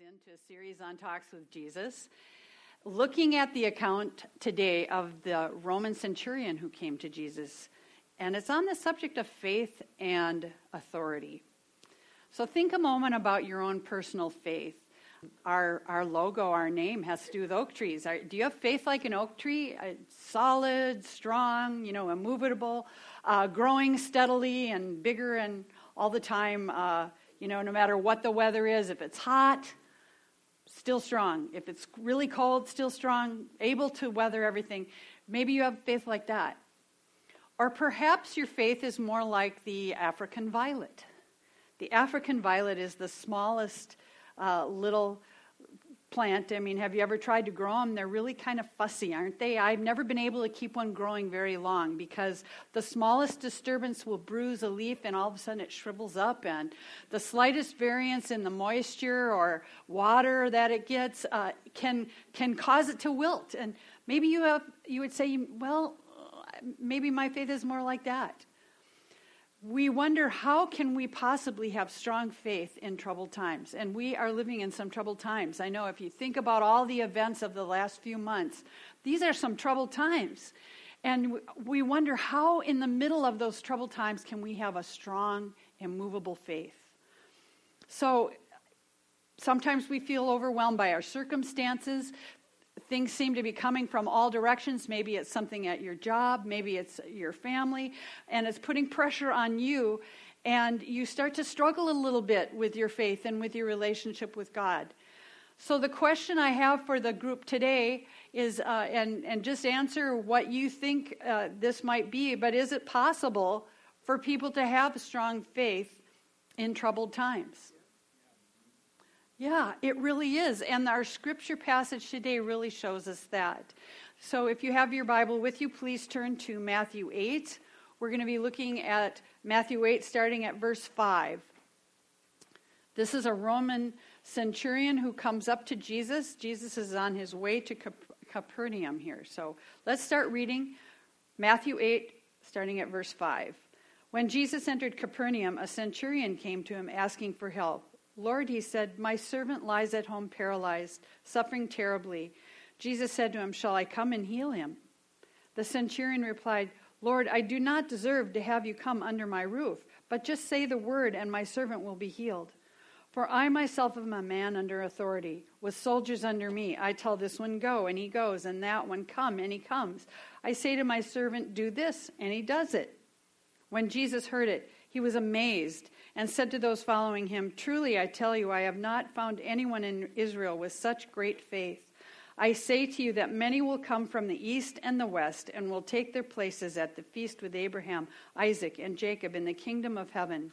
into a series on Talks with Jesus, looking at the account today of the Roman centurion who came to Jesus. And it's on the subject of faith and authority. So think a moment about your own personal faith. Our, our logo, our name has to do with oak trees. Are, do you have faith like an oak tree? Uh, solid, strong, you know, immovable, uh, growing steadily and bigger and all the time, uh, you know, no matter what the weather is. If it's hot, still strong. If it's really cold, still strong, able to weather everything. Maybe you have faith like that. Or perhaps your faith is more like the African violet. The African violet is the smallest uh, little plant. I mean, have you ever tried to grow them? They're really kind of fussy, aren't they? I've never been able to keep one growing very long because the smallest disturbance will bruise a leaf and all of a sudden it shrivels up, and the slightest variance in the moisture or water that it gets uh, can can cause it to wilt. And maybe you have you would say, well, maybe my faith is more like that we wonder how can we possibly have strong faith in troubled times? And we are living in some troubled times. I know if you think about all the events of the last few months these are some troubled times. And we wonder how in the middle of those troubled times can we have a strong immovable faith? So sometimes we feel overwhelmed by our circumstances things seem to be coming from all directions. Maybe it's something at your job, maybe it's your family, and it's putting pressure on you, and you start to struggle a little bit with your faith and with your relationship with God. So, the question I have for the group today is, uh, and, and just answer what you think uh, this might be, but is it possible for people to have strong faith in troubled times? Yeah, it really is. And our scripture passage today really shows us that. So if you have your Bible with you, please turn to Matthew 8. We're going to be looking at Matthew 8, starting at verse 5. This is a Roman centurion who comes up to Jesus. Jesus is on his way to Capernaum here. So let's start reading Matthew 8, starting at verse 5. When Jesus entered Capernaum, a centurion came to him asking for help. Lord, he said, my servant lies at home paralyzed, suffering terribly. Jesus said to him, Shall I come and heal him? The centurion replied, Lord, I do not deserve to have you come under my roof, but just say the word, and my servant will be healed. For I myself am a man under authority, with soldiers under me. I tell this one, Go, and he goes, and that one, Come, and he comes. I say to my servant, Do this, and he does it. When Jesus heard it, he was amazed and said to those following him, Truly I tell you, I have not found anyone in Israel with such great faith. I say to you that many will come from the east and the west and will take their places at the feast with Abraham, Isaac, and Jacob in the kingdom of heaven.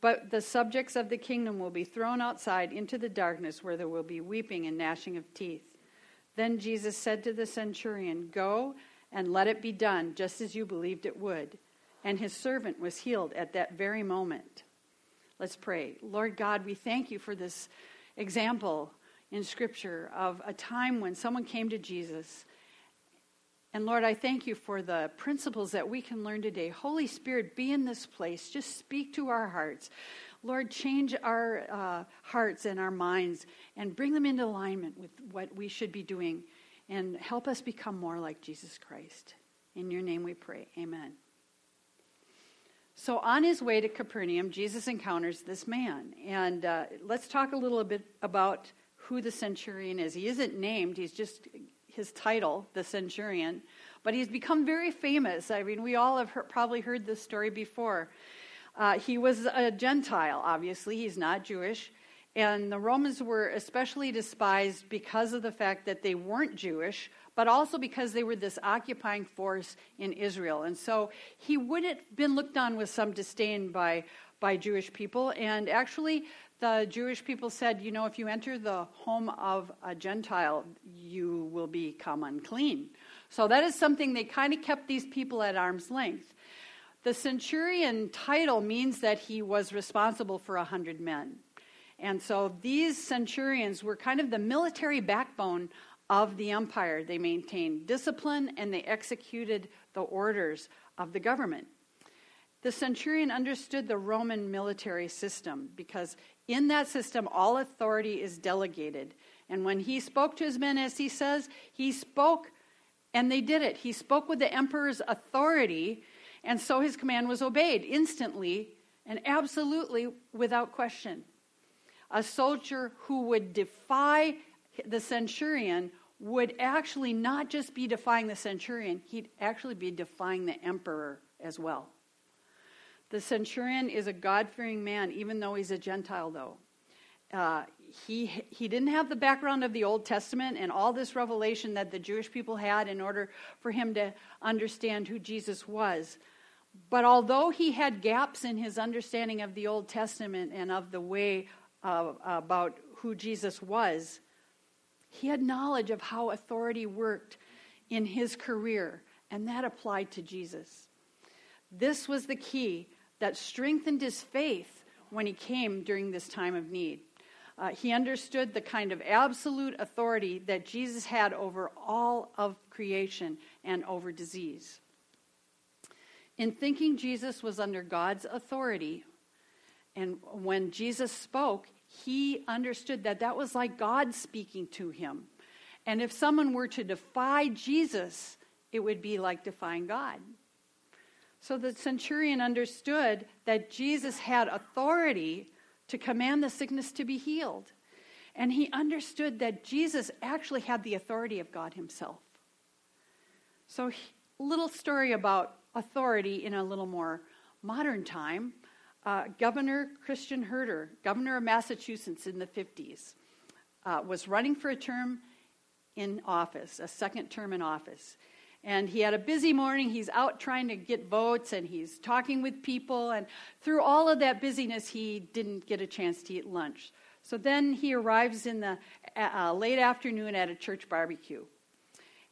But the subjects of the kingdom will be thrown outside into the darkness where there will be weeping and gnashing of teeth. Then Jesus said to the centurion, Go and let it be done just as you believed it would and his servant was healed at that very moment. Let's pray. Lord God, we thank you for this example in Scripture of a time when someone came to Jesus. And Lord, I thank you for the principles that we can learn today. Holy Spirit, be in this place. Just speak to our hearts. Lord, change our uh, hearts and our minds and bring them into alignment with what we should be doing and help us become more like Jesus Christ. In your name we pray. Amen. So, on his way to Capernaum, Jesus encounters this man. And uh, let's talk a little bit about who the centurion is. He isn't named, he's just his title, the centurion. But he's become very famous. I mean, we all have heard, probably heard this story before. Uh, he was a Gentile, obviously, he's not Jewish. And the Romans were especially despised because of the fact that they weren't Jewish, but also because they were this occupying force in Israel. And so he would have been looked on with some disdain by, by Jewish people. And actually, the Jewish people said, you know, if you enter the home of a Gentile, you will become unclean. So that is something they kind of kept these people at arm's length. The centurion title means that he was responsible for a hundred men. And so these centurions were kind of the military backbone of the empire. They maintained discipline and they executed the orders of the government. The centurion understood the Roman military system because in that system, all authority is delegated. And when he spoke to his men, as he says, he spoke and they did it. He spoke with the emperor's authority, and so his command was obeyed instantly and absolutely without question. A soldier who would defy the centurion would actually not just be defying the centurion, he'd actually be defying the emperor as well. The centurion is a God fearing man, even though he's a Gentile, though. Uh, he, he didn't have the background of the Old Testament and all this revelation that the Jewish people had in order for him to understand who Jesus was. But although he had gaps in his understanding of the Old Testament and of the way uh, about who Jesus was, he had knowledge of how authority worked in his career, and that applied to Jesus. This was the key that strengthened his faith when he came during this time of need. Uh, he understood the kind of absolute authority that Jesus had over all of creation and over disease. In thinking Jesus was under God's authority, and when Jesus spoke, he understood that that was like God speaking to him. And if someone were to defy Jesus, it would be like defying God. So the centurion understood that Jesus had authority to command the sickness to be healed. And he understood that Jesus actually had the authority of God himself. So, little story about authority in a little more modern time. Uh, Governor Christian Herter, governor of Massachusetts in the 50s, uh, was running for a term in office, a second term in office. And he had a busy morning. He's out trying to get votes and he's talking with people. And through all of that busyness, he didn't get a chance to eat lunch. So then he arrives in the uh, late afternoon at a church barbecue.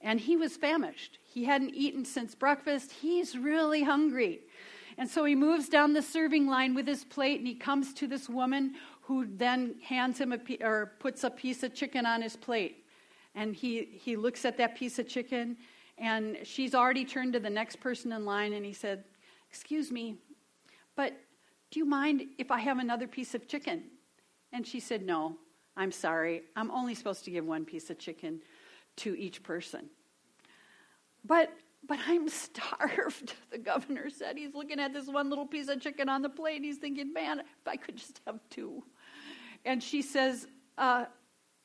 And he was famished. He hadn't eaten since breakfast. He's really hungry. And so he moves down the serving line with his plate and he comes to this woman who then hands him a or puts a piece of chicken on his plate. And he, he looks at that piece of chicken and she's already turned to the next person in line, and he said, Excuse me, but do you mind if I have another piece of chicken? And she said, No, I'm sorry. I'm only supposed to give one piece of chicken to each person. But but I'm starved, the governor said. He's looking at this one little piece of chicken on the plate. He's thinking, man, if I could just have two. And she says, uh,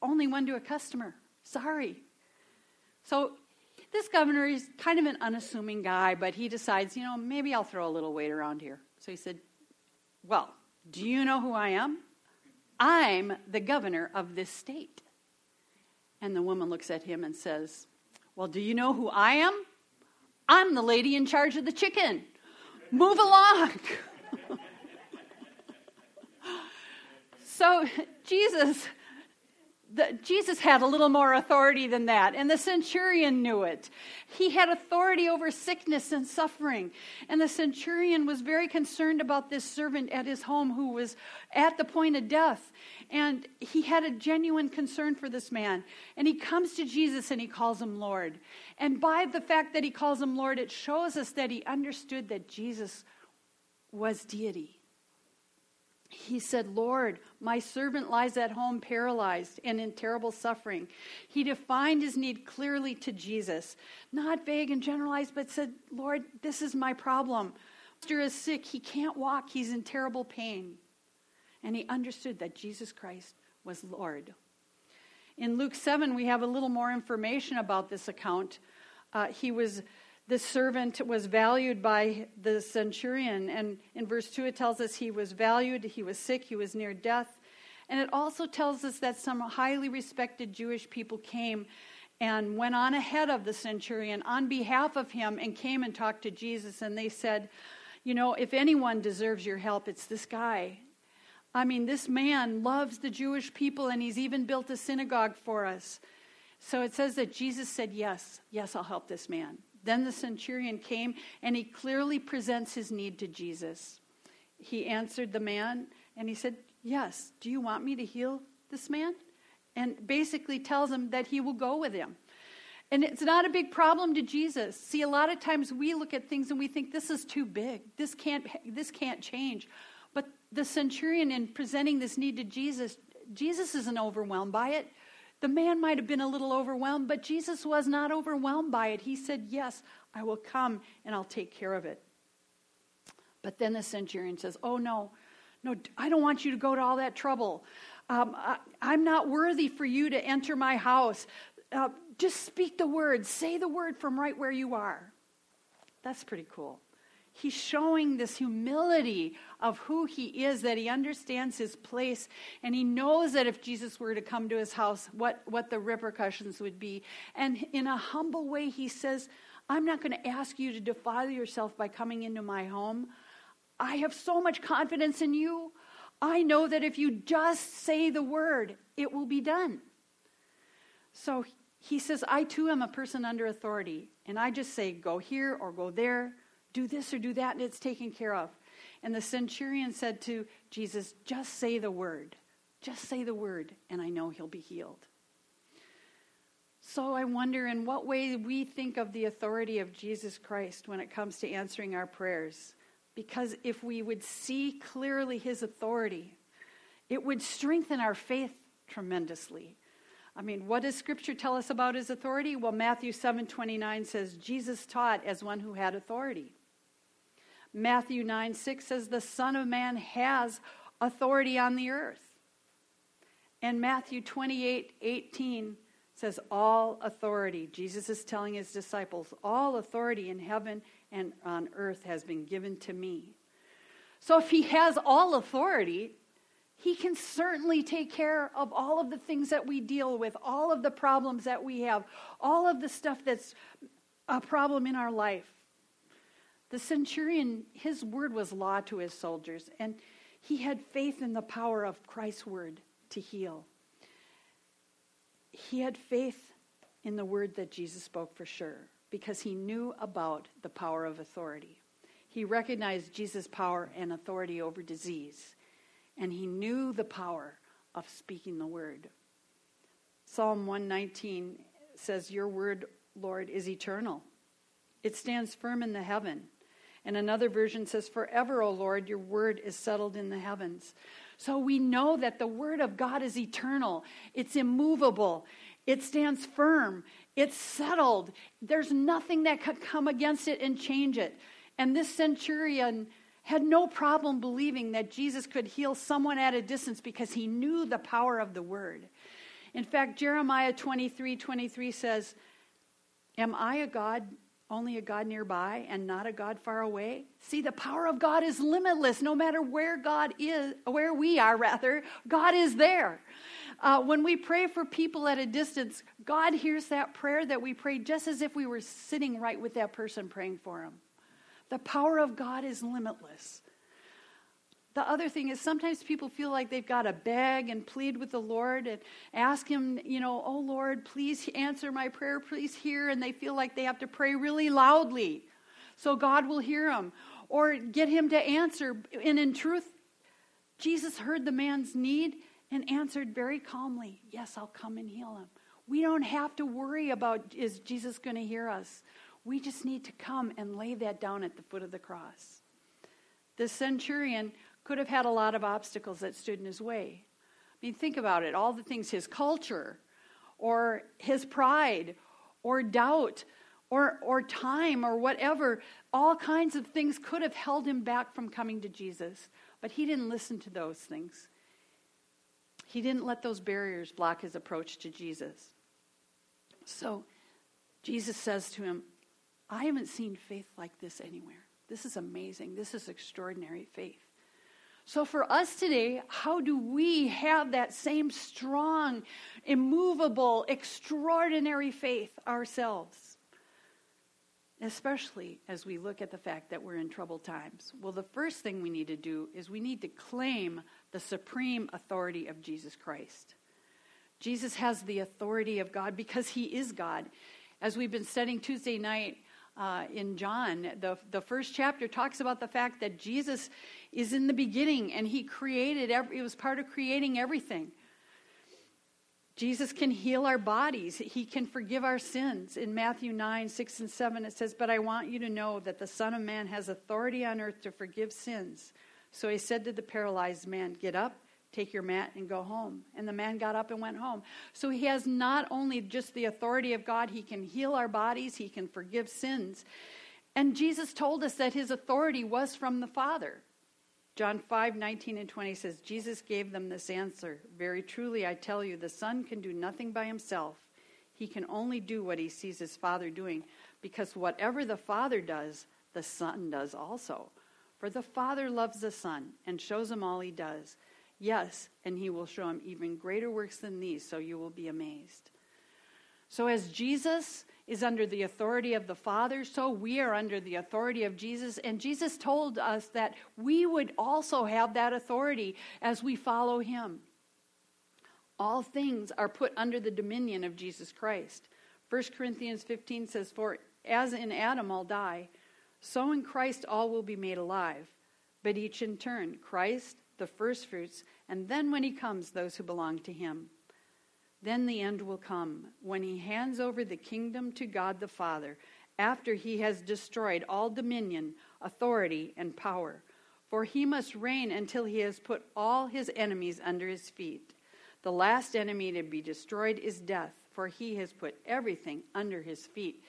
only one to a customer. Sorry. So this governor is kind of an unassuming guy, but he decides, you know, maybe I'll throw a little weight around here. So he said, Well, do you know who I am? I'm the governor of this state. And the woman looks at him and says, Well, do you know who I am? I'm the lady in charge of the chicken. Move along. so Jesus the, Jesus had a little more authority than that, and the centurion knew it. He had authority over sickness and suffering. And the centurion was very concerned about this servant at his home who was at the point of death. And he had a genuine concern for this man. And he comes to Jesus and he calls him Lord. And by the fact that he calls him Lord, it shows us that he understood that Jesus was deity he said, Lord, my servant lies at home paralyzed and in terrible suffering. He defined his need clearly to Jesus, not vague and generalized, but said, Lord, this is my problem. Master is sick. He can't walk. He's in terrible pain. And he understood that Jesus Christ was Lord. In Luke 7, we have a little more information about this account. Uh, he was the servant was valued by the centurion. And in verse 2, it tells us he was valued, he was sick, he was near death. And it also tells us that some highly respected Jewish people came and went on ahead of the centurion on behalf of him and came and talked to Jesus. And they said, You know, if anyone deserves your help, it's this guy. I mean, this man loves the Jewish people and he's even built a synagogue for us. So it says that Jesus said, Yes, yes, I'll help this man. Then the centurion came and he clearly presents his need to Jesus. He answered the man and he said, Yes, do you want me to heal this man? And basically tells him that he will go with him. And it's not a big problem to Jesus. See, a lot of times we look at things and we think this is too big. This can't this can't change. The centurion, in presenting this need to Jesus, Jesus isn't overwhelmed by it. The man might have been a little overwhelmed, but Jesus was not overwhelmed by it. He said, Yes, I will come and I'll take care of it. But then the centurion says, Oh, no, no, I don't want you to go to all that trouble. Um, I, am not worthy for you to enter my house. Uh, just speak the word, say the word from right where you are. That's pretty cool. He's showing this humility of who he is, that he understands his place, and he knows that if Jesus were to come to his house, what, what the repercussions would be. And in a humble way, he says, I'm not going to ask you to defile yourself by coming into my home. I have so much confidence in you. I know that if you just say the word, it will be done. So he says, I too am a person under authority. And I just say, go here or go there, do this or do that, and it's taken care of. And the centurion said to Jesus, just say the word. Just say the word, and I know he'll be healed. So I wonder in what way we think of the authority of Jesus Christ when it comes to answering our prayers. Because if we would see clearly his authority, it would strengthen our faith tremendously. I mean, what does scripture tell us about his authority? Well, Matthew 7:29 says Jesus taught as one who had authority. Matthew 9 6 says the Son of Man has authority on the earth. And Matthew 28 18 says, All authority, Jesus is telling his disciples, all authority in heaven and on earth has been given to me. So if he has all authority, he can certainly take care of all of the things that we deal with, all of the problems that we have, all of the stuff that's a problem in our life. The centurion, his word was law to his soldiers, and he had faith in the power of Christ's word to heal he had faith in the word that Jesus spoke for sure because he knew about the power of authority. He recognized Jesus' power and authority over disease, and he knew the power of speaking the word. Psalm 119 says, Your word, Lord, is eternal. It stands firm in the heaven. And another version says, Forever, O Lord, your word is settled in the heavens. So we know that the Word of God is eternal, it's immovable, it stands firm, it's settled. There's nothing that could come against it and change it. And this centurion had no problem believing that Jesus could heal someone at a distance because he knew the power of the Word. In fact, Jeremiah 23 23 says, Am I a God only a God nearby and not a God far away? See, the power of God is limitless. No matter where God is, where we are, rather, God is there. Uh, when we pray for people at a distance, God hears that prayer that we pray just as if we were sitting right with that person praying for him. The power of God is limitless. The other thing is sometimes people feel like they've got to beg and plead with the Lord and ask Him, you know, oh Lord, please answer my prayer, please hear. And they feel like they have to pray really loudly so God will hear them or get Him to answer. And in truth, Jesus heard the man's need and answered very calmly, Yes, I'll come and heal him. We don't have to worry about is Jesus going to hear us. We just need to come and lay that down at the foot of the cross. The centurion could have had a lot of obstacles that stood in his way. I mean, think about it all the things his culture, or his pride, or doubt, or, or time, or whatever, all kinds of things could have held him back from coming to Jesus. But he didn't listen to those things. He didn't let those barriers block his approach to Jesus. So Jesus says to him, I haven't seen faith like this anywhere. This is amazing. This is extraordinary faith. So, for us today, how do we have that same strong, immovable, extraordinary faith ourselves? Especially as we look at the fact that we're in troubled times. Well, the first thing we need to do is we need to claim the supreme authority of Jesus Christ. Jesus has the authority of God because he is God. As we've been studying Tuesday night, uh, in John, the, the first chapter talks about the fact that Jesus is in the beginning and he created, every, it was part of creating everything. Jesus can heal our bodies. He can forgive our sins. In Matthew 9, 6 and 7, it says, But I want you to know that the Son of Man has authority on earth to forgive sins. So he said to the paralyzed man, Get up, take your mat, and go home. And the man got up and went home. So he has not only just the authority of God, he can heal our bodies, he can forgive sins. And Jesus told us that his authority was from the Father. John 5, 19 and 20 says, Jesus gave them this answer Very truly, I tell you, the Son can do nothing by himself. He can only do what he sees his Father doing, because whatever the Father does, the Son does also. For the Father loves the Son and shows him all he does. Yes, and he will show him even greater works than these, so you will be amazed. So, as Jesus is under the authority of the Father, so we are under the authority of Jesus. And Jesus told us that we would also have that authority as we follow him. All things are put under the dominion of Jesus Christ. 1 Corinthians 15 says, For as in Adam all die, so in Christ all will be made alive, but each in turn Christ, the firstfruits, and then when he comes, those who belong to him. Then the end will come when he hands over the kingdom to God the Father, after he has destroyed all dominion, authority, and power. For he must reign until he has put all his enemies under his feet. The last enemy to be destroyed is death, for he has put everything under his feet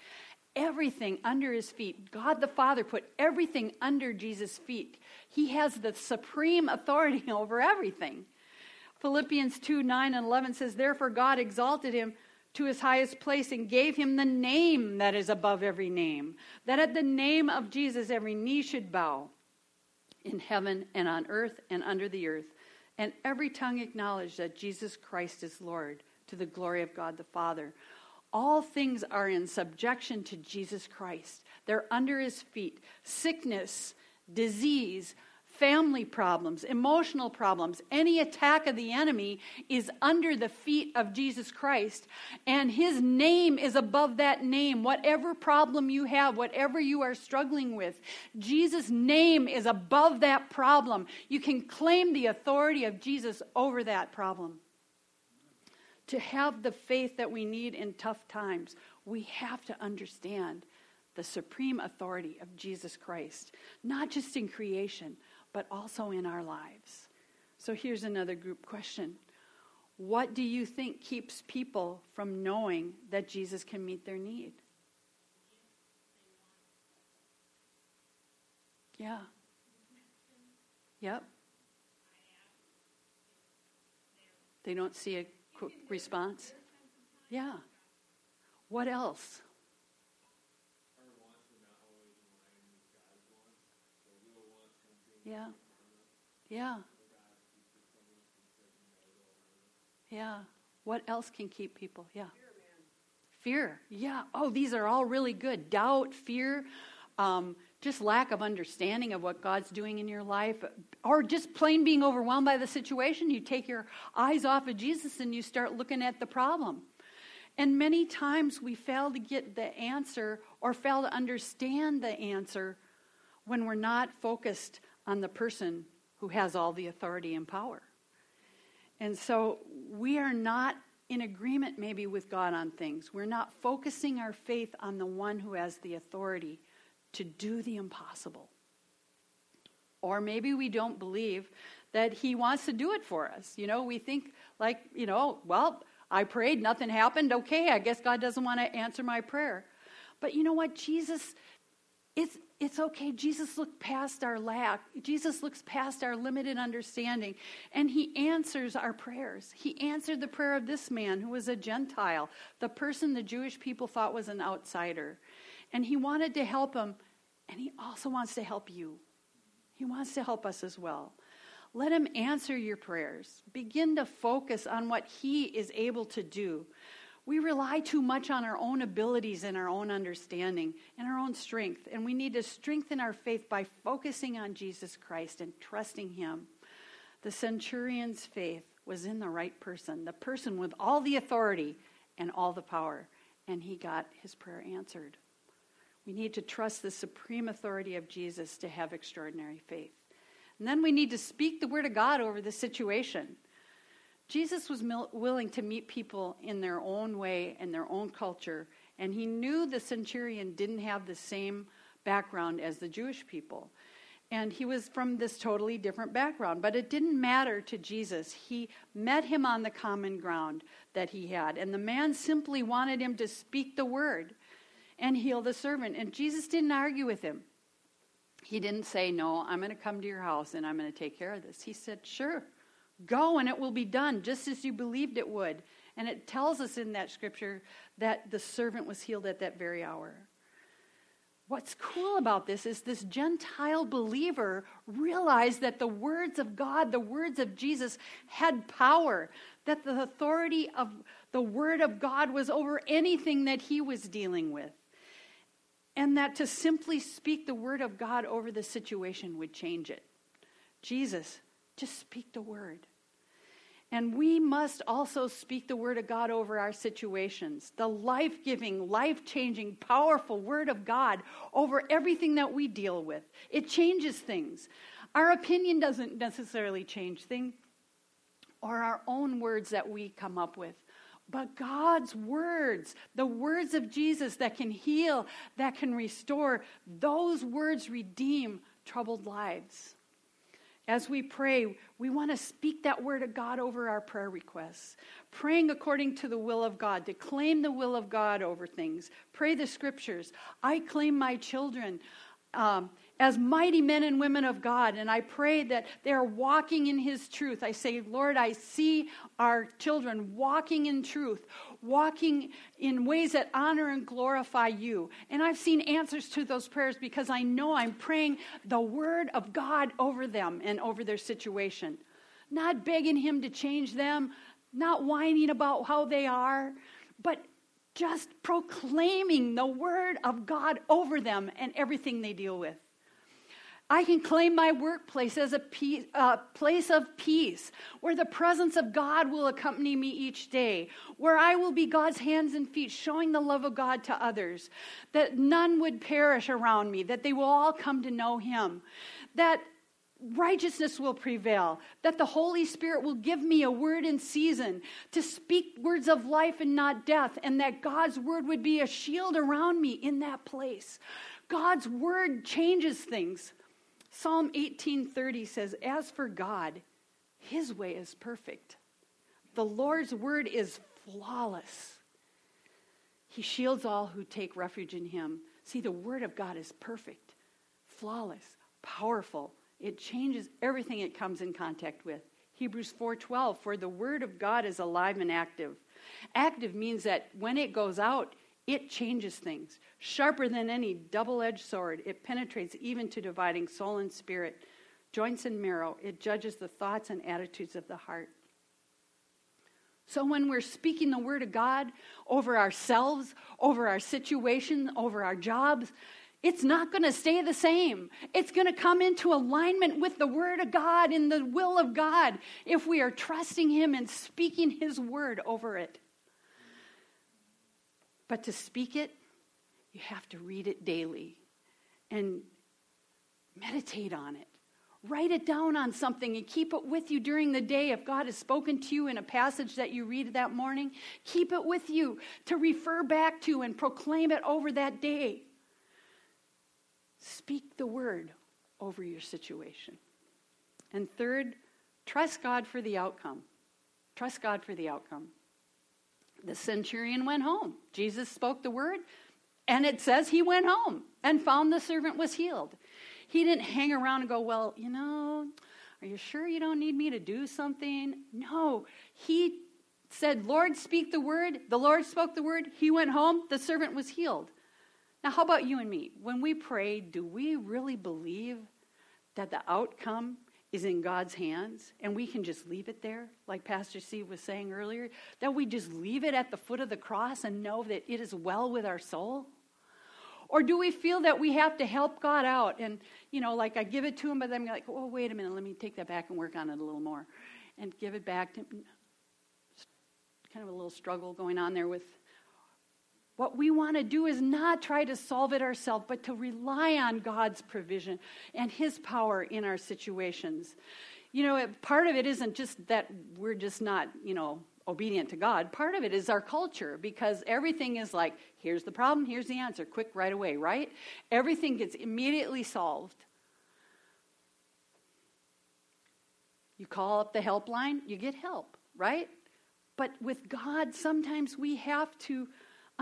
everything under his feet. God the Father put everything under Jesus' feet. He has the supreme authority over everything. Philippians 2 9 and 11 says, Therefore God exalted him to his highest place and gave him the name that is above every name, that at the name of Jesus every knee should bow in heaven and on earth and under the earth, and every tongue acknowledge that Jesus Christ is Lord to the glory of God the Father. All things are in subjection to Jesus Christ. They're under his feet. Sickness, disease, family problems, emotional problems, any attack of the enemy is under the feet of Jesus Christ. And his name is above that name. Whatever problem you have, whatever you are struggling with, Jesus' name is above that problem. You can claim the authority of Jesus over that problem to have the faith that we need in tough times, we have to understand the supreme authority of Jesus Christ, not just in creation, but also in our lives. So here's another group question What do you think keeps people from knowing that Jesus can meet their need? Yeah. Yep. They don't see a quick response? Yeah. What else? Yeah. Yeah. Yeah. What else can keep people? Yeah. Fear. Yeah. Oh, these are all really good. Doubt, fear, um, just lack of understanding of what God's doing in your life, or just plain being overwhelmed by the situation. You take your eyes off of Jesus and you start looking at the problem. And many times we fail to get the answer or fail to understand the answer when we're not focused on the person who has all the authority and power. And so we are not in agreement maybe with God on things. We're not focusing our faith on the one who has the authority to do the impossible. Or maybe we don't believe that he wants to do it for us. You know, we think like, you know, well, I prayed, nothing happened. Okay, I guess God doesn't want to answer my prayer. But you know what? Jesus, it's, it's okay. Jesus looked past our lack. Jesus looks past our limited understanding, and he answers our prayers. He answered the prayer of this man who was a Gentile, the person the Jewish people thought was an outsider. And he wanted to help him, and he also wants to help you. He wants to help us as well. Let him answer your prayers. Begin to focus on what he is able to do. We rely too much on our own abilities and our own understanding and our own strength, and we need to strengthen our faith by focusing on Jesus Christ and trusting him. The centurion's faith was in the right person, the person with all the authority and all the power, and he got his prayer answered. We need to trust the supreme authority of Jesus to have extraordinary faith. And then we need to speak the word of God over the situation. Jesus was mil- willing to meet people in their own way and their own culture, and he knew the centurion didn't have the same background as the Jewish people. and he was from this totally different background. But it didn't matter to Jesus. He met him on the common ground that he had. And the man simply wanted him to speak the word and heal the servant. And Jesus didn't argue with him. He didn't say, No, I'm going to come to your house and I'm going to take care of this. He said, Sure, go and it will be done just as you believed it would. And it tells us in that scripture that the servant was healed at that very hour. What's cool about this is this Gentile believer realized that the words of God, the words of Jesus, had power, that the authority of the Word of God was over anything that he was dealing with, and that to simply speak the Word of God over the situation would change it. Jesus, just speak the Word. And we must also speak the word of God over our situations, the life giving, life changing, powerful word of God over everything that we deal with. It changes things. Our opinion doesn't necessarily change things, or our own words that we come up with. But God's words, the words of Jesus that can heal, that can restore, those words redeem troubled lives. As we pray, we want to speak that word of God over our prayer requests. Praying according to the will of God, to claim the will of God over things. Pray the scriptures. I claim my children. Um, as mighty men and women of God. And I pray that they are walking in His truth. I say, Lord, I see our children walking in truth, walking in ways that honor and glorify you. And I've seen answers to those prayers because I know I'm praying the Word of God over them and over their situation. Not begging Him to change them, not whining about how they are, but just proclaiming the Word of God over them and everything they deal with. I can claim my workplace as a uh, place of peace, where the presence of God will accompany me each day, where I will be God's hands and feet, showing the love of God to others, that none would perish around me, that they will all come to know Him, that righteousness will prevail, that the Holy Spirit will give me a word in season to speak words of life and not death, and that God's word would be a shield around me in that place. God's word changes things. Psalm 18:30 says, "As for God, his way is perfect. The Lord's word is flawless. He shields all who take refuge in him." See, the word of God is perfect, flawless, powerful. It changes everything it comes in contact with. Hebrews 4:12 For the word of God is alive and active. Active means that when it goes out, it changes things. Sharper than any double edged sword, it penetrates even to dividing soul and spirit, joints and marrow. It judges the thoughts and attitudes of the heart. So, when we're speaking the word of God over ourselves, over our situation, over our jobs, it's not going to stay the same. It's going to come into alignment with the Word of God and the will of God if we are trusting Him and speaking His Word over it. But to speak it, you have to read it daily and meditate on it. Write it down on something and keep it with you during the day. If God has spoken to you in a passage that you read that morning, keep it with you to refer back to and proclaim it over that day. Speak the word over your situation. And third, trust God for the outcome. Trust God for the outcome. The centurion went home. Jesus spoke the word, and it says he went home and found the servant was healed. He didn't hang around and go, Well, you know, are you sure you don't need me to do something? No. He said, Lord, speak the word. The Lord spoke the word. He went home. The servant was healed. Now, how about you and me? When we pray, do we really believe that the outcome is in God's hands and we can just leave it there, like Pastor Steve was saying earlier, that we just leave it at the foot of the cross and know that it is well with our soul? Or do we feel that we have to help God out and, you know, like I give it to him, but then I'm like, oh, wait a minute, let me take that back and work on it a little more and give it back to him. Kind of a little struggle going on there with what we want to do is not try to solve it ourselves, but to rely on God's provision and His power in our situations. You know, part of it isn't just that we're just not, you know, obedient to God. Part of it is our culture because everything is like, here's the problem, here's the answer, quick, right away, right? Everything gets immediately solved. You call up the helpline, you get help, right? But with God, sometimes we have to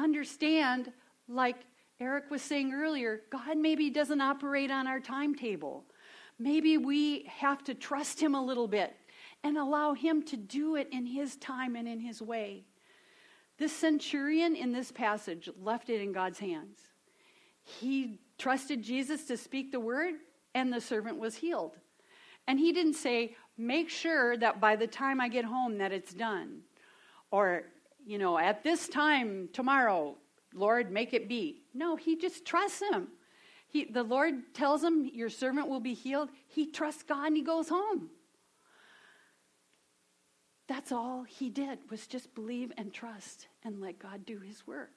understand, like Eric was saying earlier, God maybe doesn't operate on our timetable. Maybe we have to trust Him a little bit and allow Him to do it in His time and in His way. This centurion in this passage left it in God's hands. He trusted Jesus to speak the word, and the servant was healed. And he didn't say, make sure that by the time I get home that it's done. Or, you know, at this time tomorrow, Lord, make it be. No, he just trusts him. He, the Lord tells him, Your servant will be healed. He trusts God and he goes home. That's all he did was just believe and trust and let God do his work.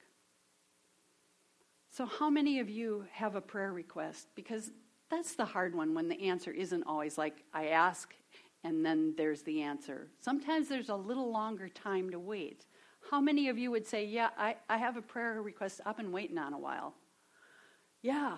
So, how many of you have a prayer request? Because that's the hard one when the answer isn't always like I ask and then there's the answer. Sometimes there's a little longer time to wait. How many of you would say, Yeah, I, I have a prayer request I've been waiting on a while? Yeah.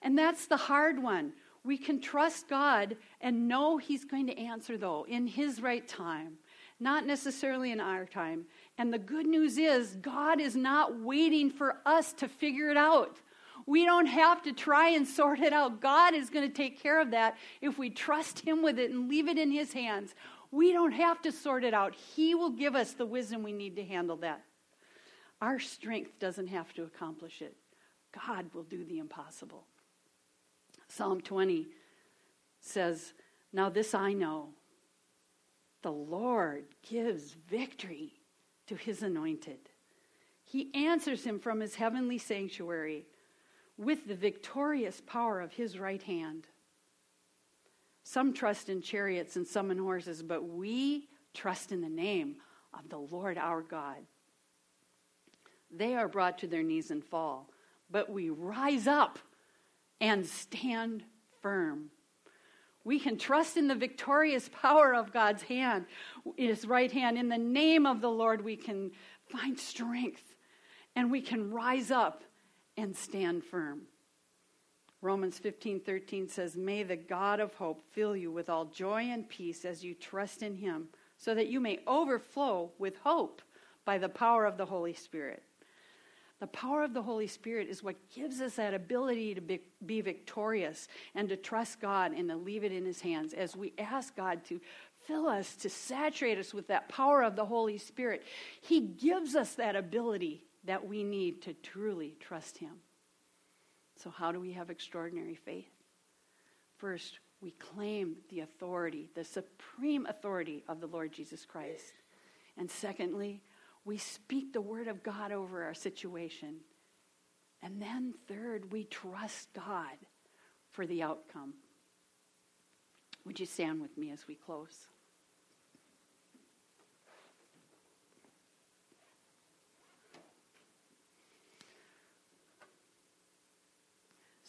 And that's the hard one. We can trust God and know He's going to answer, though, in His right time, not necessarily in our time. And the good news is, God is not waiting for us to figure it out. We don't have to try and sort it out. God is going to take care of that if we trust Him with it and leave it in His hands. We don't have to sort it out. He will give us the wisdom we need to handle that. Our strength doesn't have to accomplish it, God will do the impossible. Psalm 20 says, Now this I know the Lord gives victory to his anointed. He answers him from his heavenly sanctuary with the victorious power of his right hand. Some trust in chariots and some in horses, but we trust in the name of the Lord our God. They are brought to their knees and fall, but we rise up and stand firm. We can trust in the victorious power of God's hand, his right hand. In the name of the Lord, we can find strength and we can rise up and stand firm. Romans 15 13 says, May the God of hope fill you with all joy and peace as you trust in him, so that you may overflow with hope by the power of the Holy Spirit. The power of the Holy Spirit is what gives us that ability to be, be, victorious and to trust God and to leave it in His hands as we ask God to fill us, to saturate us with that power of the Holy Spirit. He gives us that ability that we need to truly trust Him. So, how do we have extraordinary faith? First, we claim the authority, the supreme authority of the Lord Jesus Christ. And secondly, we speak the word of God over our situation. And then, third, we trust God for the outcome. Would you stand with me as we close?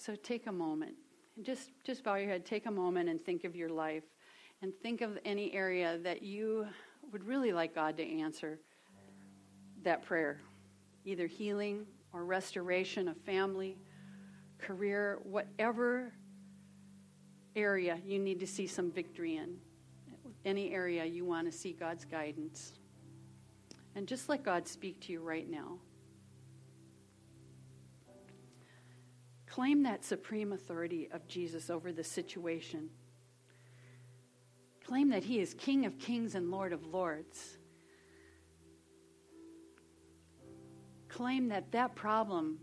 So take a moment. Just, just bow your head. Take a moment and think of your life. And think of any area that you would really like God to answer that prayer. Either healing or restoration of family, career, whatever area you need to see some victory in. Any area you want to see God's guidance. And just let God speak to you right now. Claim that supreme authority of Jesus over the situation. Claim that He is King of kings and Lord of lords. Claim that that problem,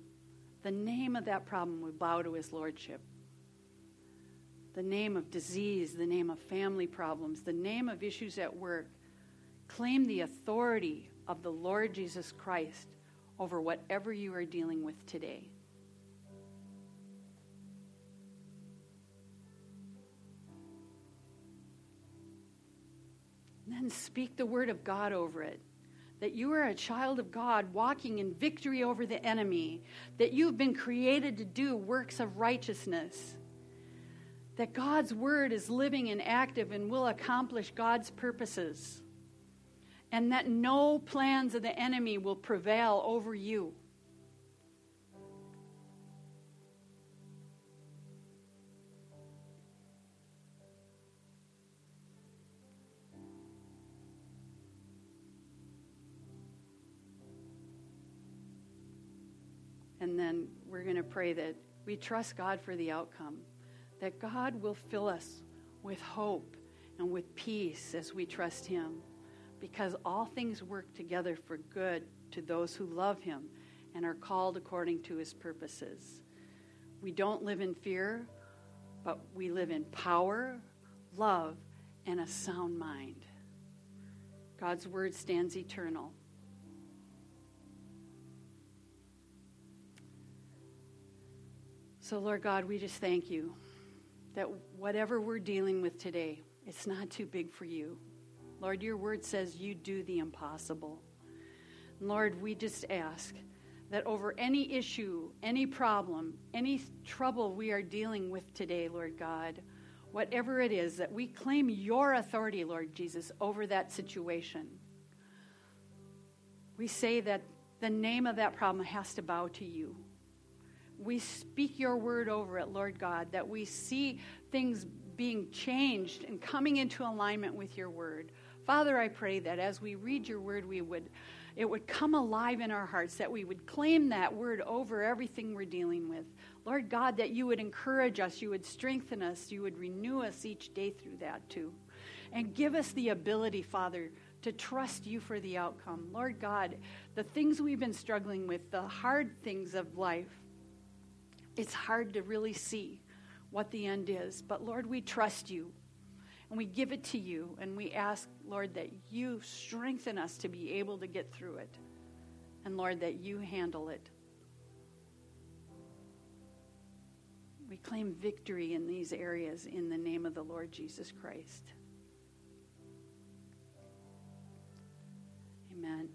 the name of that problem, would bow to His Lordship. The name of disease, the name of family problems, the name of issues at work. Claim the authority of the Lord Jesus Christ over whatever you are dealing with today. Then speak the word of God over it. That you are a child of God walking in victory over the enemy. That you've been created to do works of righteousness. That God's word is living and active and will accomplish God's purposes. And that no plans of the enemy will prevail over you. And then we're going to pray that we trust God for the outcome, that God will fill us with hope and with peace as we trust Him, because all things work together for good to those who love Him and are called according to His purposes. We don't live in fear, but we live in power, love, and a sound mind. God's word stands eternal. So, Lord God, we just thank you that whatever we're dealing with today, it's not too big for you. Lord, your word says you do the impossible. Lord, we just ask that over any issue, any problem, any trouble we are dealing with today, Lord God, whatever it is, that we claim your authority, Lord Jesus, over that situation. We say that the name of that problem has to bow to you. We speak your word over it, Lord God, that we see things being changed and coming into alignment with your word. Father, I pray that as we read your word, we would it would come alive in our hearts, that we would claim that word over everything we're dealing with. Lord God, that you would encourage us, you would strengthen us, you would renew us each day through that too. And give us the ability, Father, to trust you for the outcome. Lord God, the things we've been struggling with, the hard things of life, it's hard to really see what the end is. But Lord, we trust you and we give it to you and we ask, Lord, that you strengthen us to be able to get through it. And Lord, that you handle it. We claim victory in these areas in the name of the Lord Jesus Christ. Amen.